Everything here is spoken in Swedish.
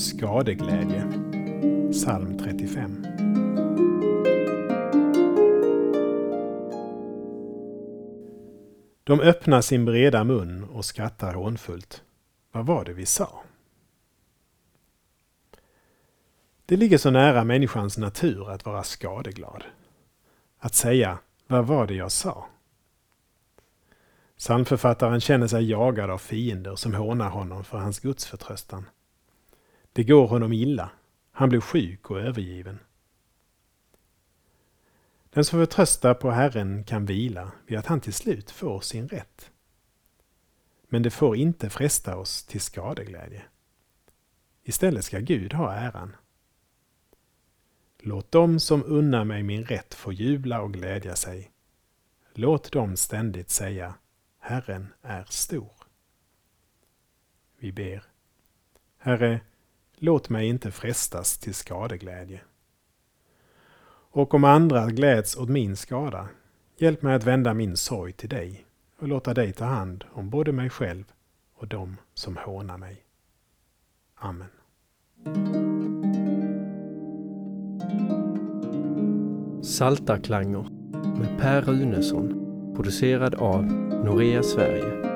Skadeglädje. Psalm 35. De öppnar sin breda mun och skrattar hånfullt. Vad var det vi sa? Det ligger så nära människans natur att vara skadeglad. Att säga ”Vad var det jag sa?” Psalmförfattaren känner sig jagad av fiender som hånar honom för hans gudsförtröstan. Det går honom illa. Han blir sjuk och övergiven. Den som förtröstar på Herren kan vila vid att han till slut får sin rätt. Men det får inte fresta oss till skadeglädje. Istället ska Gud ha äran. Låt dem som unnar mig min rätt få jubla och glädja sig. Låt dem ständigt säga Herren är stor. Vi ber. Herre, låt mig inte frestas till skadeglädje. Och om andra gläds åt min skada, hjälp mig att vända min sorg till dig och låta dig ta hand om både mig själv och dem som hånar mig. Amen. Saltarklanger med Per Runesson producerad av Norea Sverige